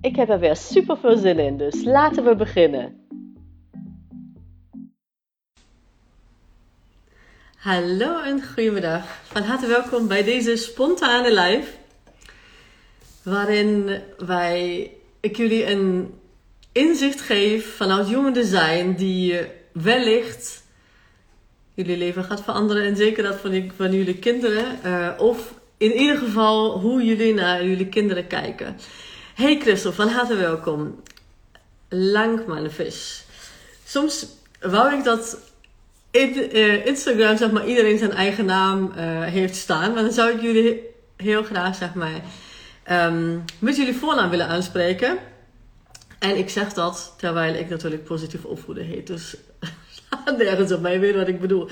Ik heb er weer super veel zin in, dus laten we beginnen. Hallo en goedemiddag. Van harte welkom bij deze spontane live. Waarin wij, ik jullie een inzicht geef vanuit Human Design die wellicht jullie leven gaat veranderen. En zeker dat van, van jullie kinderen. Uh, of in ieder geval hoe jullie naar jullie kinderen kijken. Hey Christel, van harte welkom. Lang mijn vis. Soms wou ik dat uh, Instagram zeg maar iedereen zijn eigen naam uh, heeft staan. Maar dan zou ik jullie heel graag zeg maar um, met jullie voornaam willen aanspreken. En ik zeg dat terwijl ik natuurlijk positief opvoeden heet. Dus nergens op, maar je weet wat ik bedoel. Uh,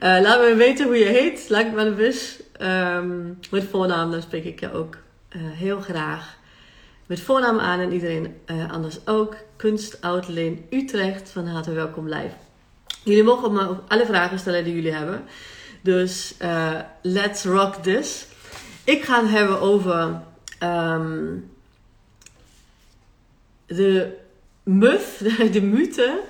laat me weten hoe je heet. Een Um, met voornaam, dan spreek ik je ook heel graag met voornaam aan en iedereen uh, anders ook. Kunst Outleen Utrecht, van harte welkom live. Jullie mogen me alle vragen stellen die jullie hebben. Dus uh, let's rock this. Ik ga het hebben over um, de myth, de mythe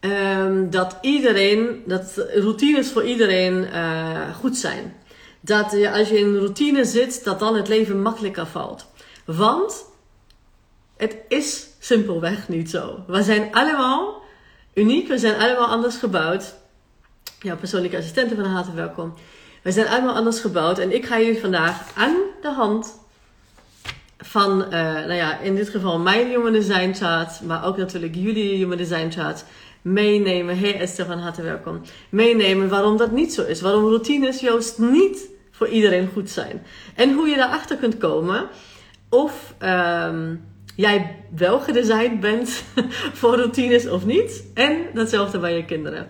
um, dat iedereen, dat routines voor iedereen uh, goed zijn. Dat als je in een routine zit, dat dan het leven makkelijker valt. Want het is simpelweg niet zo. We zijn allemaal uniek, we zijn allemaal anders gebouwd. Ja, persoonlijke assistenten van harte welkom. We zijn allemaal anders gebouwd en ik ga jullie vandaag aan de hand van, uh, nou ja, in dit geval mijn Human Design chart, maar ook natuurlijk jullie Human Design chart meenemen. Hey Esther, van harte welkom. Meenemen waarom dat niet zo is. Waarom routines juist niet voor iedereen goed zijn. En hoe je daarachter kunt komen of um, jij wel gedesigned bent voor routines of niet. En datzelfde bij je kinderen.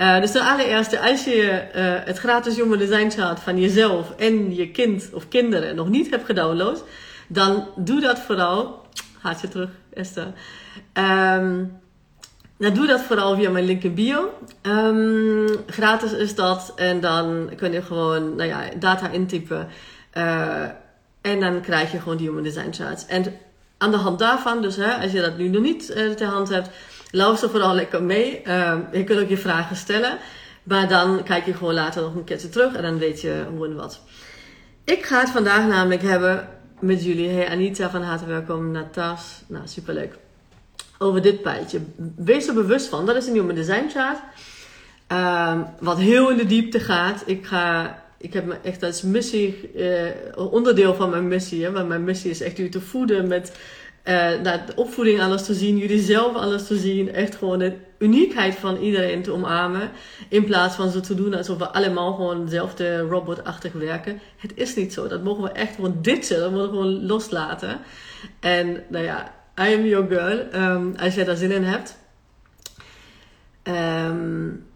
Uh, dus ten allereerste, als je uh, het gratis jonge design chart van jezelf en je kind of kinderen nog niet hebt gedownload, dan doe dat vooral. Haat je terug, Esther. Um, nou, doe dat vooral via mijn link in bio. Um, gratis is dat. En dan kun je gewoon nou ja, data intypen. Uh, en dan krijg je gewoon die Human Design Charts. En aan de hand daarvan, dus hè, als je dat nu nog niet uh, ter hand hebt, luister vooral lekker mee. Uh, je kunt ook je vragen stellen. Maar dan kijk je gewoon later nog een keertje terug en dan weet je hoe en wat. Ik ga het vandaag namelijk hebben met jullie. Hey Anita, van harte welkom. Natas, nou superleuk over dit pijltje. Wees er bewust van. Dat is een nieuwe design chart. Um, wat heel in de diepte gaat. Ik ga, ik heb me echt als missie, uh, onderdeel van mijn missie. Hè, want mijn missie is echt jullie te voeden met uh, nou, de opvoeding alles te zien. Jullie zelf alles te zien. Echt gewoon de uniekheid van iedereen te omarmen. In plaats van zo te doen alsof we allemaal gewoon dezelfde robotachtig werken. Het is niet zo. Dat mogen we echt gewoon ditchen. Dat mogen we gewoon loslaten. En nou ja, I am your girl. Um, als jij daar zin in hebt. Um,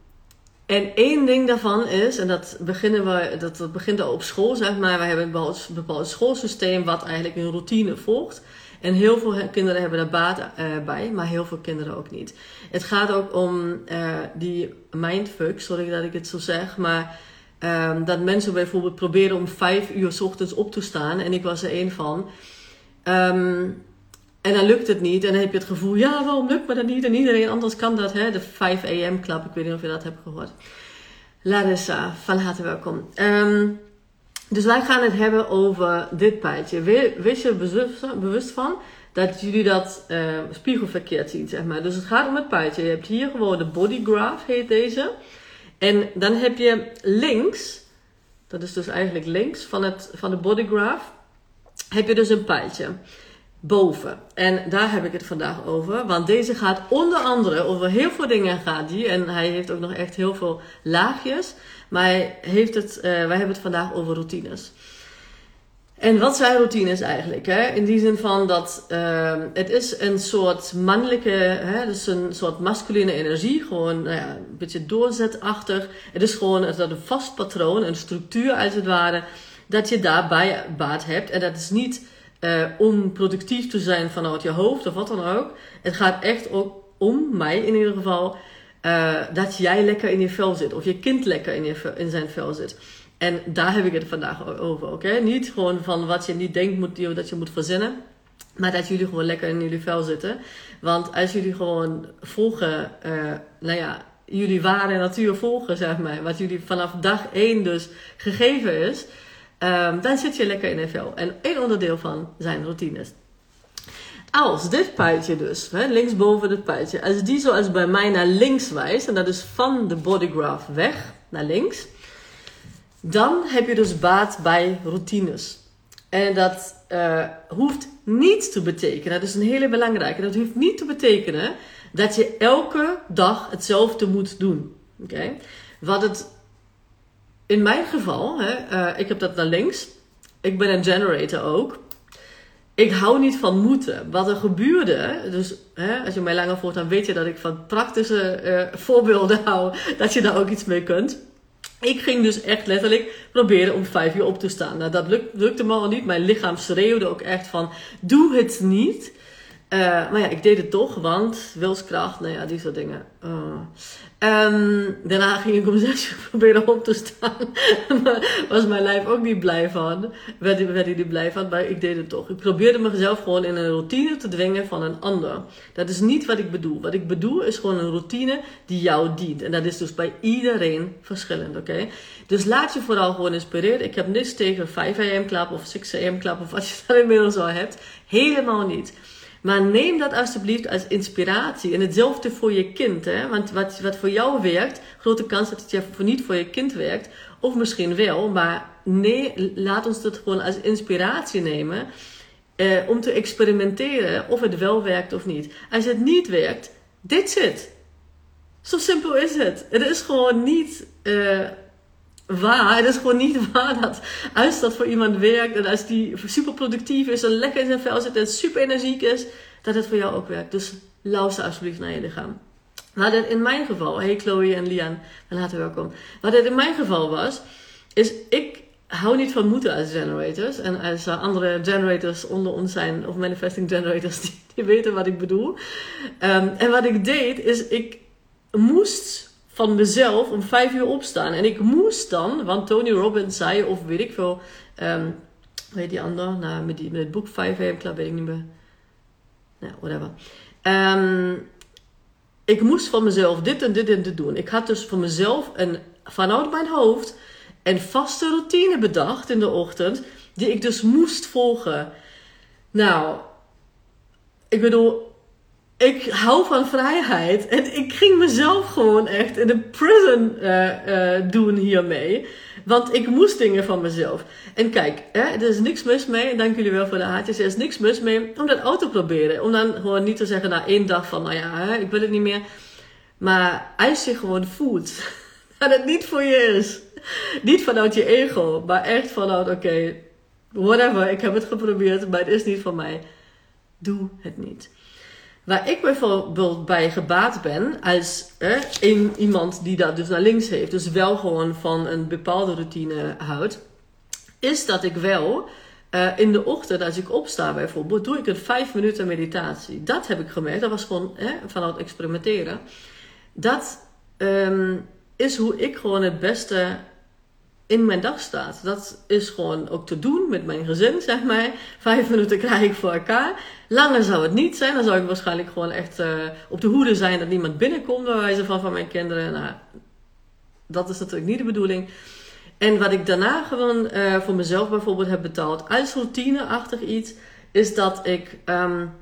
en één ding daarvan is, en dat, beginnen we, dat, dat begint al op school, zeg maar. We hebben een bepaald, schoolsysteem wat eigenlijk een routine volgt. En heel veel kinderen hebben daar baat uh, bij, maar heel veel kinderen ook niet. Het gaat ook om uh, die mindfuck, sorry dat ik het zo zeg, maar um, dat mensen bijvoorbeeld proberen om vijf uur s ochtends op te staan. En ik was er één van. Um, en dan lukt het niet. En dan heb je het gevoel, ja, waarom lukt me dat niet? En iedereen anders kan dat, hè? De 5 am club, ik weet niet of je dat hebt gehoord. Larissa, van harte welkom. Um, dus wij gaan het hebben over dit pijltje. Wees je bewust, van dat jullie dat uh, spiegelverkeerd zien, zeg maar. Dus het gaat om het pijltje. Je hebt hier gewoon de body graph, heet deze. En dan heb je links, dat is dus eigenlijk links van, het, van de body graph, heb je dus een pijltje boven. En daar heb ik het vandaag over. Want deze gaat onder andere over heel veel dingen gaat die. En hij heeft ook nog echt heel veel laagjes. Maar hij heeft het, uh, wij hebben het vandaag over routines. En wat zijn routines eigenlijk? Hè? In die zin van dat uh, het is een soort mannelijke, hè, dus een soort masculine energie, gewoon nou ja, een beetje doorzetachtig. Het is gewoon het, een vast patroon, een structuur als het ware, dat je daarbij baat hebt. En dat is niet uh, om productief te zijn vanuit je hoofd of wat dan ook. Het gaat echt ook om mij in ieder geval, uh, dat jij lekker in je vel zit of je kind lekker in, je, in zijn vel zit. En daar heb ik het vandaag over, oké? Niet gewoon van wat je niet denkt moet, dat je moet verzinnen. Maar dat jullie gewoon lekker in jullie vel zitten. Want als jullie gewoon volgen, uh, nou ja, jullie ware natuur volgen, zeg maar. Wat jullie vanaf dag één dus gegeven is. Um, dan zit je lekker in vel. En één onderdeel van zijn routines. Als dit pijltje dus, hè, linksboven het pijltje, als die zoals bij mij naar links wijst, en dat is van de bodygraph weg naar links, dan heb je dus baat bij routines. En dat uh, hoeft niet te betekenen, dat is een hele belangrijke, dat hoeft niet te betekenen dat je elke dag hetzelfde moet doen. Oké? Wat het in mijn geval, hè, uh, ik heb dat naar links, ik ben een generator ook. Ik hou niet van moeten. Wat er gebeurde, dus hè, als je mij langer volgt, dan weet je dat ik van praktische uh, voorbeelden hou, dat je daar ook iets mee kunt. Ik ging dus echt letterlijk proberen om vijf uur op te staan. Nou, dat lukte me al niet. Mijn lichaam schreeuwde ook echt van, doe het niet. Uh, maar ja, ik deed het toch, want wilskracht, nou ja, die soort dingen. Uh. Um, daarna ging ik om zes uur proberen op te staan. was mijn lijf ook niet blij van. Werd, werd hij niet blij van, maar ik deed het toch. Ik probeerde mezelf gewoon in een routine te dwingen van een ander. Dat is niet wat ik bedoel. Wat ik bedoel is gewoon een routine die jou dient. En dat is dus bij iedereen verschillend, oké? Dus laat je vooral gewoon inspireren. Ik heb niks tegen 5 am klap of 6 am klap of wat je dan inmiddels al hebt. Helemaal niet. Maar neem dat alsjeblieft als inspiratie. En hetzelfde voor je kind. Hè? Want wat, wat voor jou werkt, grote kans dat het voor niet voor je kind werkt. Of misschien wel. Maar nee, laat ons dat gewoon als inspiratie nemen. Eh, om te experimenteren of het wel werkt of niet. Als het niet werkt, dit zit. Zo simpel is het. Het is gewoon niet uh, waar. Het is gewoon niet waar dat als dat voor iemand werkt en als die super productief is en lekker in zijn vel zit en super energiek is, dat het voor jou ook werkt. Dus luister alsjeblieft naar je lichaam. Wat het in mijn geval, hey Chloe en Lian, van harte welkom. Wat het in mijn geval was, is ik hou niet van moeten als generators. En als er andere generators onder ons zijn, of manifesting generators, die, die weten wat ik bedoel. Um, en wat ik deed, is ik moest van mezelf om vijf uur opstaan. En ik moest dan, want Tony Robbins zei, of weet ik veel, um, weet die ander, nou, met, die, met het boek 5 AM Club, weet ik niet meer. Nou, whatever. Um, ik moest van mezelf dit en dit en dit doen. Ik had dus van mezelf een, vanuit mijn hoofd een vaste routine bedacht in de ochtend, die ik dus moest volgen. Nou, ik bedoel, ik hou van vrijheid. En ik ging mezelf gewoon echt in de prison uh, uh, doen hiermee. Want ik moest dingen van mezelf. En kijk, hè, er is niks mis mee. Dank jullie wel voor de haartjes. Er is niks mis mee om dat uit te proberen. Om dan gewoon niet te zeggen na één dag van, nou ja, hè, ik wil het niet meer. Maar als je gewoon voelt dat het niet voor je is. Niet vanuit je ego, maar echt vanuit, oké, whatever, ik heb het geprobeerd, maar het is niet van mij. Doe het niet. Waar ik bijvoorbeeld bij gebaat ben, als een, iemand die dat dus naar links heeft, dus wel gewoon van een bepaalde routine houdt, is dat ik wel uh, in de ochtend, als ik opsta bijvoorbeeld, doe ik een vijf minuten meditatie. Dat heb ik gemerkt, dat was gewoon hè, vanuit experimenteren. Dat um, is hoe ik gewoon het beste in mijn dag staat. Dat is gewoon ook te doen met mijn gezin, zeg maar. Vijf minuten krijg ik voor elkaar. Langer zou het niet zijn. Dan zou ik waarschijnlijk gewoon echt uh, op de hoede zijn dat niemand binnenkomt, bij wijze van van mijn kinderen. Nou, dat is natuurlijk niet de bedoeling. En wat ik daarna gewoon uh, voor mezelf bijvoorbeeld heb betaald, als routineachtig iets, is dat ik. Um,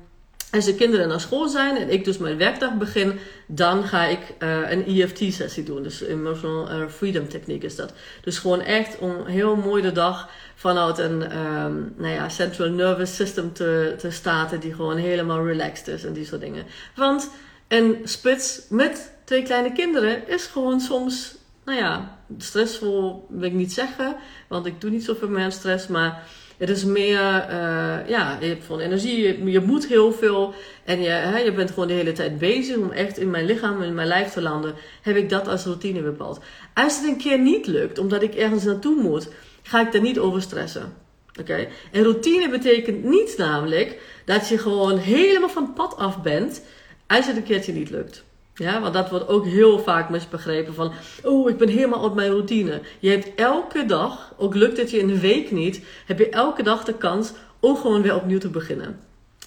als de kinderen naar school zijn en ik dus mijn werkdag begin, dan ga ik uh, een EFT-sessie doen. Dus Emotional uh, Freedom Techniek is dat. Dus gewoon echt om heel mooi de dag vanuit een um, nou ja, Central Nervous System te, te starten, die gewoon helemaal relaxed is en die soort dingen. Want een spits met twee kleine kinderen is gewoon soms, nou ja, stressvol wil ik niet zeggen, want ik doe niet zoveel meer stress, maar Het is meer, uh, ja, je hebt gewoon energie, je, moet heel veel. En je, hè, je bent gewoon de hele tijd bezig om echt in mijn lichaam, in mijn lijf te landen. Heb ik dat als routine bepaald. Als het een keer niet lukt, omdat ik ergens naartoe moet, ga ik er niet over stressen. Oké? En routine betekent niet namelijk dat je gewoon helemaal van pad af bent als het een keertje niet lukt. Ja, want dat wordt ook heel vaak misbegrepen van, oh, ik ben helemaal op mijn routine. Je hebt elke dag, ook lukt het je in een week niet, heb je elke dag de kans om gewoon weer opnieuw te beginnen.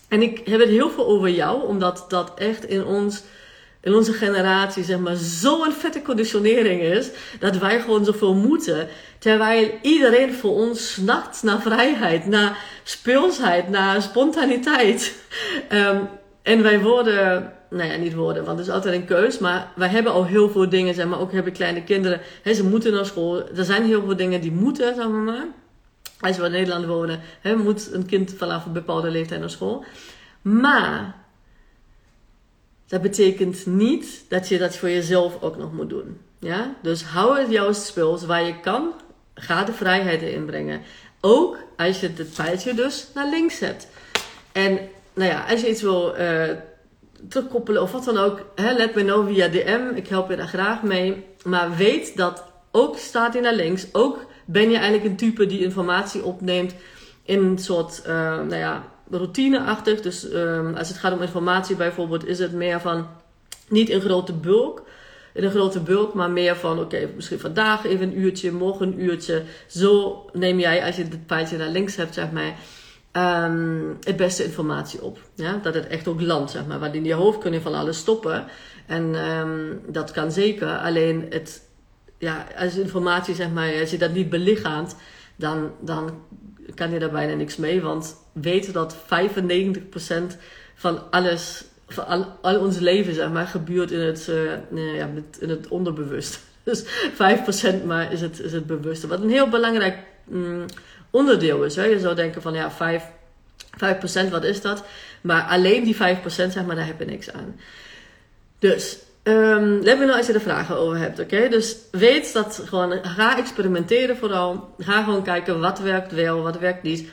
En ik heb het heel veel over jou, omdat dat echt in ons, in onze generatie, zeg maar, zo'n vette conditionering is, dat wij gewoon zoveel moeten. Terwijl iedereen voor ons snacht naar vrijheid, naar speelsheid, naar spontaniteit. Um, en wij worden, nou ja, niet worden, want het is altijd een keus. Maar wij hebben al heel veel dingen, zeg maar. Ook hebben kleine kinderen, ze moeten naar school. Er zijn heel veel dingen die moeten, zeg maar. Als we in Nederland wonen, moet een kind vanaf een bepaalde leeftijd naar school. Maar dat betekent niet dat je dat voor jezelf ook nog moet doen. Ja? Dus hou het juist speels waar je kan. Ga de vrijheid erin brengen. Ook als je het pijltje dus naar links zet. En nou ja, als je iets wil uh, terugkoppelen of wat dan ook, hè, let me know via DM. Ik help je daar graag mee. Maar weet dat ook staat hij naar links, ook ben je eigenlijk een type die informatie opneemt in een soort, uh, nou ja, routineachtig. Dus um, als het gaat om informatie bijvoorbeeld, is het meer van niet in grote bulk. In een grote bulk, maar meer van oké, misschien vandaag even een uurtje, morgen een uurtje. Zo neem jij, als je het pijltje naar links hebt, zeg maar, um, het beste informatie op. Ja? Dat het echt ook landt, zeg maar. Want je hoofd kun je van alles stoppen. En um, dat kan zeker. Alleen het, ja, als informatie, zeg maar, als je dat niet belichaamt, dan, dan kan je daar bijna niks mee. Want weten dat 95% van alles, van al, al ons leven, zeg maar, gebeurt in het, uh, ja, in het onderbewust. Dus 5% maar is het, is het bewuste. Wat een heel belangrijk mm, onderdeel is. Hè. Je zou denken van ja, 5, 5% wat is dat? Maar alleen die 5% zeg maar, daar heb je niks aan. Dus um, let me nou als je er vragen over hebt, oké? Dus weet dat gewoon, ga experimenteren vooral. Ga gewoon kijken wat werkt wel, wat werkt niet.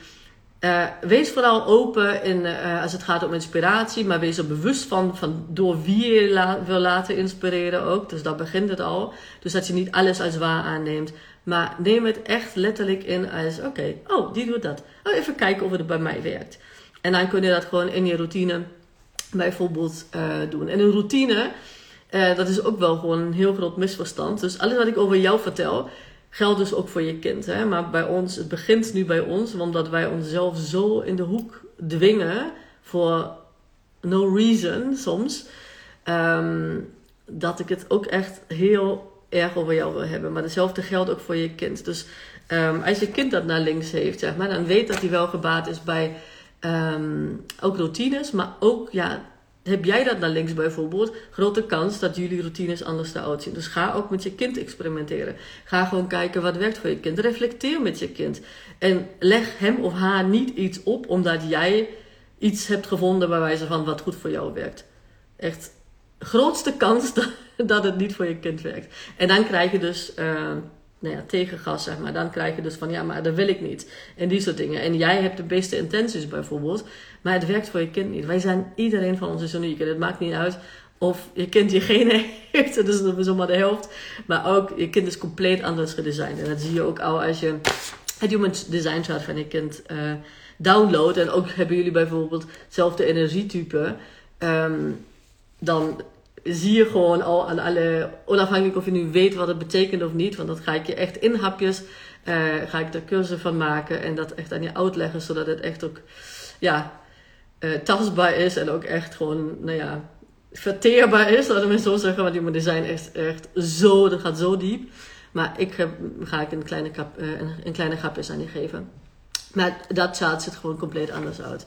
Uh, wees vooral open in, uh, als het gaat om inspiratie, maar wees er bewust van, van door wie je wil laten inspireren ook. Dus dat begint het al. Dus dat je niet alles als waar aanneemt, maar neem het echt letterlijk in als: oké, oh, die doet dat. Oh, even kijken of het bij mij werkt. En dan kun je dat gewoon in je routine bijvoorbeeld uh, doen. En een routine, uh, dat is ook wel gewoon een heel groot misverstand. Dus alles wat ik over jou vertel, geldt dus ook voor je kind. Hè? Maar bij ons, het begint nu bij ons, omdat wij onszelf zo in de hoek dwingen voor no reason soms. Um, dat ik het ook echt heel erg over jou wil hebben. Maar hetzelfde geldt ook voor je kind. Dus um, als je kind dat naar links heeft, zeg maar, dan weet dat hij wel gebaat is bij um, ook routines. Maar ook, ja, heb jij dat naar links bijvoorbeeld, grote kans dat jullie routines anders eruit zien. Dus ga ook met je kind experimenteren. Ga gewoon kijken wat werkt voor je kind. Reflecteer met je kind. En leg hem of haar niet iets op omdat jij iets hebt gevonden bij wijze van wat goed voor jou werkt. Echt grootste kans dat, dat het niet voor je kind werkt. En dan krijg je dus uh, nou ja, tegengas, zeg maar. Dan krijg je dus van, ja, maar dat wil ik niet. En die soort dingen. En jij hebt de beste intenties bijvoorbeeld, maar het werkt voor je kind niet. Wij zijn, iedereen van ons is uniek. En het maakt niet uit of je kind je genen heeft, dat is zomaar de helft. Maar ook, je kind is compleet anders gedesigned. En dat zie je ook al als je het Human Design Chart van je kind uh, downloadt. En ook hebben jullie bijvoorbeeld hetzelfde energietype. Um, dan zie je gewoon al aan alle, onafhankelijk of je nu weet wat het betekent of niet, want dat ga ik je echt in hapjes, uh, ga ik er cursus van maken en dat echt aan je uitleggen, zodat het echt ook, ja, uh, tastbaar is en ook echt gewoon, nou ja, verteerbaar is, laten we zo zeggen, want die design is echt zo, dat gaat zo diep. Maar ik ga ik een kleine, kap, uh, een, kleine grapjes aan je geven. Maar dat chart ziet gewoon compleet anders uit.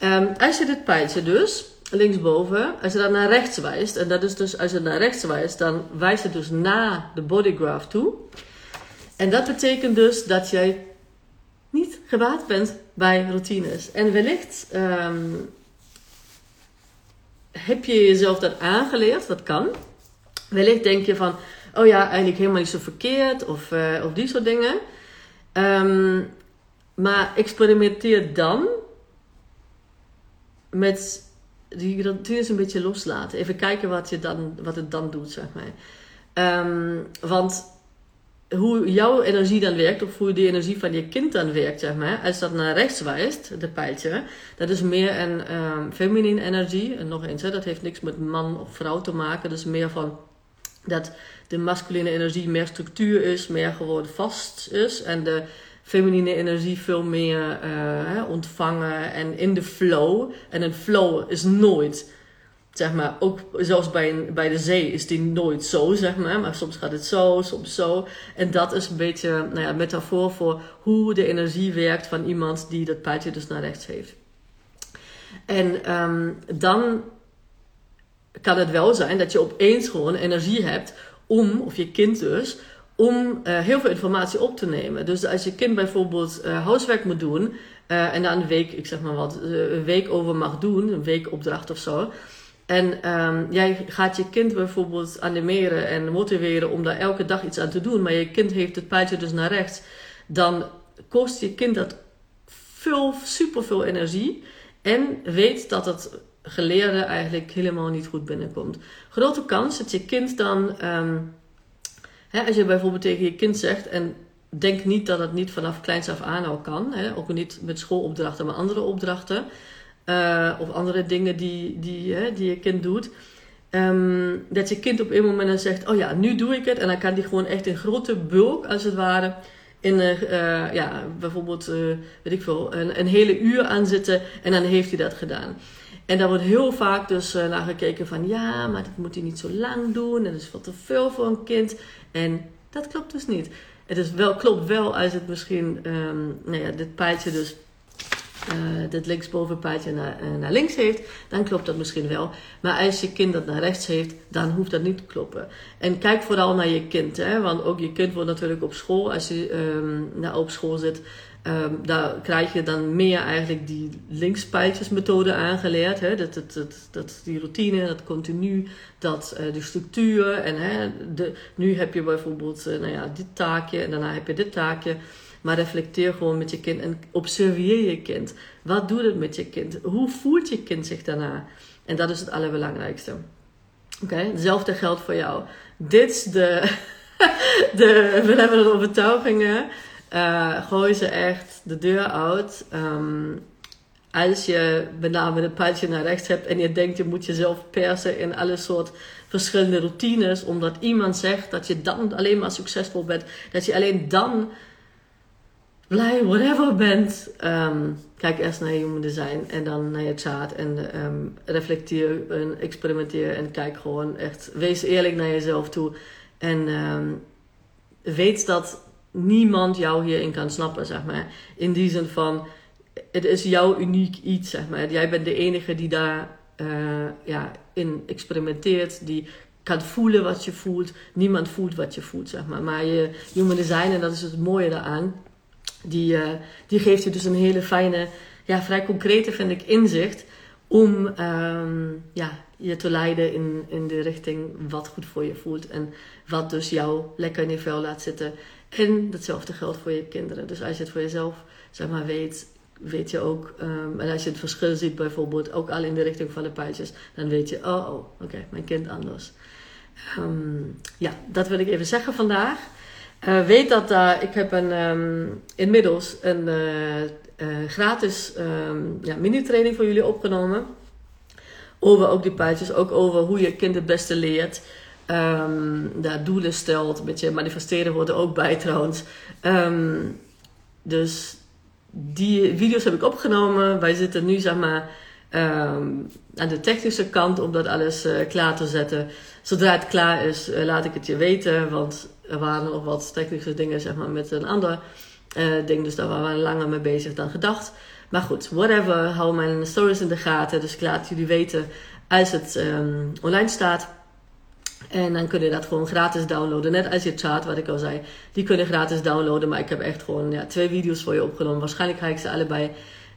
Um, als je dit pijltje dus linksboven, als je dan naar rechts wijst, en dat is dus als je naar rechts wijst, dan wijst het dus naar de bodygraph toe. En dat betekent dus dat jij niet gebaat bent bij routines. En wellicht um, heb je jezelf dat aangeleerd, dat kan. Wellicht denk je van, oh ja, eigenlijk helemaal niet zo verkeerd, of, uh, of die soort dingen. Um, maar experimenteer dan met die routines een beetje loslaten. Even kijken wat, je dan, wat het dan doet, zeg maar. Ehm, want hoe jouw energie dan werkt, of hoe de energie van je kind dan werkt, zeg maar. Als dat naar rechts wijst, de pijltje, dat is meer een um, feminine energie. En nog eens, hè, dat heeft niks met man of vrouw te maken. Dat is meer van dat de masculine energie meer structuur is, meer gewoon vast is. En de feminine energie veel meer uh, ontvangen en in de flow. En een flow is nooit, zeg maar, ook zelfs bij, bij de zee is die nooit zo, zeg maar. Maar soms gaat het zo, soms zo. En dat is een beetje nou ja, metafoor voor hoe de energie werkt van iemand die dat pijltje dus naar rechts heeft. En um, dan kan het wel zijn dat je opeens gewoon energie hebt om, of je kind dus, om uh, heel veel informatie op te nemen. Dus als je kind bijvoorbeeld uh, huiswerk moet doen uh, en daar een week, ik zeg maar wat, een week over mag doen, een weekopdracht of zo. En um, jij gaat je kind bijvoorbeeld animeren en motiveren om daar elke dag iets aan te doen, maar je kind heeft het pijltje dus naar rechts, dan kost je kind dat veel, super veel energie en weet dat het geleerde eigenlijk helemaal niet goed binnenkomt. Grote kans dat je kind dan, um, hè, als je bijvoorbeeld tegen je kind zegt, en denk niet dat het niet vanaf kleins af aan al kan, hè, ook niet met schoolopdrachten, maar andere opdrachten, uh, of andere dingen die, die, hè, die je kind doet. Um, dat je kind op een moment dan zegt, oh ja, nu doe ik het. En dan kan die gewoon echt in grote bulk, als het ware, in uh, ja, bijvoorbeeld, weet ik veel, een, een hele uur aan zitten. En dan heeft hij dat gedaan. En daar wordt heel vaak dus naar gekeken van ja, maar dat moet hij niet zo lang doen. En dat is veel te veel voor een kind. En dat klopt dus niet. Het is wel, klopt wel als het misschien, um, nou ja, dit pijltje dus, uh, dit linksboven pijltje naar, uh, naar links heeft, dan klopt dat misschien wel. Maar als je kind dat naar rechts heeft, dan hoeft dat niet te kloppen. En kijk vooral naar je kind, hè, want ook je kind wordt natuurlijk op school, als je um, nou, op school zit, Um, daar krijg je dan meer eigenlijk die linkspijtjesmethode aangeleerd. Hè? Dat, dat, dat, dat, die routine, dat continu, dat uh, de structuur. En hè, de, nu heb je bijvoorbeeld uh, nou ja, dit taakje en daarna heb je dit taakje. Maar reflecteer gewoon met je kind en observeer je kind. Wat doet het met je kind? Hoe voelt je kind zich daarna? En dat is het allerbelangrijkste. Oké, hetzelfde geldt voor jou. Dit is de, de we hebben het overtuigingen. Uh, gooi ze echt de deur uit. Um, als je met name een pijltje naar rechts hebt en je denkt je moet jezelf persen in alle soort verschillende routines, omdat iemand zegt dat je dan alleen maar succesvol bent, dat je alleen dan blij, whatever bent. Um, kijk eerst naar je human design en dan naar je chart en um, reflecteer en experimenteer en kijk gewoon echt, wees eerlijk naar jezelf toe en weet dat niemand jou hierin kan snappen, zeg maar. In die zin van, het is jouw uniek iets, zeg maar. Jij bent de enige die daar uh, ja, in experimenteert, die kan voelen wat je voelt. Niemand voelt wat je voelt, zeg maar. Maar je human design, en dat is het mooie daaraan, die, uh, die geeft je dus een hele fijne, ja, vrij concrete, vind ik, inzicht om um, ja, je te leiden in, in de richting wat goed voor je voelt en wat dus jou lekker in je vel laat zitten en datzelfde geldt voor je kinderen. Dus als je het voor jezelf zeg maar, weet, weet je ook. Um, en als je het verschil ziet, bijvoorbeeld ook al in de richting van de pijltjes, dan weet je, oh, oh oké, mijn kind anders. Um, ja, dat wil ik even zeggen vandaag. Uh, weet dat uh, ik heb een, um, inmiddels een uh, gratis ja, mini-training voor jullie opgenomen. Over ook die pijltjes, ook over hoe je kind het beste leert. Um, daar doelen stelt. Een beetje manifesteren hoort er ook bij trouwens. Um, dus die video's heb ik opgenomen. Wij zitten nu zeg maar um, aan de technische kant om dat alles uh, klaar te zetten. Zodra het klaar is, uh, laat ik het je weten. Want er waren nog wat technische dingen zeg maar, met een ander uh, ding. Dus daar waren we langer mee bezig dan gedacht. Maar goed, whatever. Hou mijn stories in de gaten. Dus ik laat jullie weten als het online staat. En dan kun je dat gewoon gratis downloaden. Net als je chat, wat ik al zei. Die kunnen gratis downloaden. Maar ik heb echt gewoon ja, twee video's voor je opgenomen. Waarschijnlijk ga ik ze allebei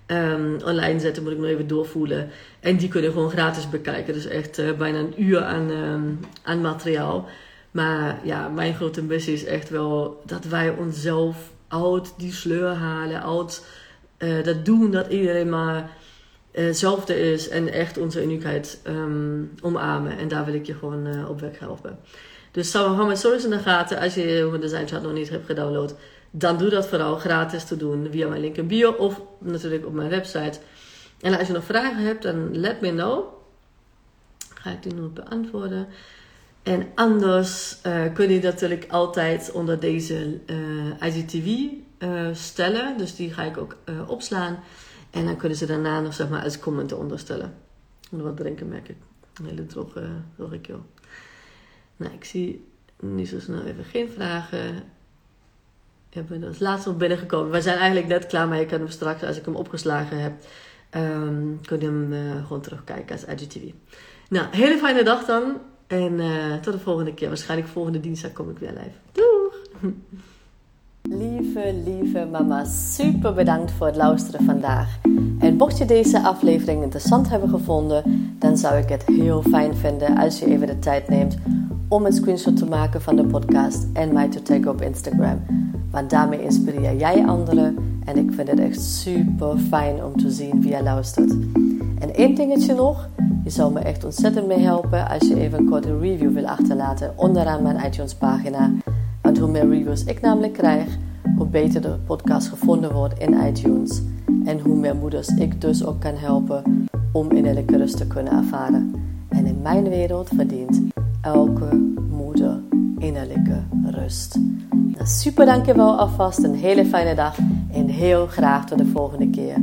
um, online zetten. Moet ik nog even doorvoelen. En die kunnen gewoon gratis bekijken. Dus echt uh, bijna een uur aan, um, aan materiaal. Maar ja, mijn grote missie is echt wel dat wij onszelf oud die sleur halen, oud eh, dat doen dat iedereen maar hetzelfde is en echt onze uniekheid ehm, omarmen. En daar wil ik je gewoon op weg helpen. Dus hou mijn stories in de gaten. Als je Human Design Chart nog niet hebt gedownload, dan doe dat vooral gratis te doen via mijn link in bio of natuurlijk op mijn website. En als je nog vragen hebt, dan let me know. Ga ik die nog beantwoorden. En anders uh, kun je natuurlijk altijd onder deze uh, IGTV stellen. Dus die ga ik ook opslaan. En dan kunnen ze daarna nog zeg maar als comment onderstellen. Onder wat drinken merk ik. Een hele droge, droge. Nou, ik zie nu zo snel even geen vragen. Ik ben als laatste nog binnengekomen. We zijn eigenlijk net klaar, maar je kan hem straks, als ik hem opgeslagen heb, um, kun je hem uh, gewoon terugkijken als IGTV. Nou, hele fijne dag dan. En uh, tot de volgende keer. Waarschijnlijk volgende dinsdag kom ik weer live. Doeg! Lieve, lieve mama, super bedankt voor het luisteren vandaag. En mocht je deze aflevering interessant hebben gevonden, dan zou ik het heel fijn vinden als je even de tijd neemt om een screenshot te maken van de podcast en mij te taggen op Instagram. Want daarmee inspireer jij anderen en ik vind het echt super fijn om te zien wie je luistert. En één dingetje nog, je zou me echt ontzettend mee helpen als je even een korte review wil achterlaten onderaan mijn iTunes pagina. Want hoe meer reviews ik namelijk krijg, hoe beter de podcast gevonden wordt in iTunes. En hoe meer moeders ik dus ook kan helpen om innerlijke rust te kunnen ervaren. En in mijn wereld verdient elke moeder innerlijke rust. Nou, super dankjewel alvast, een hele fijne dag en heel graag tot de volgende keer.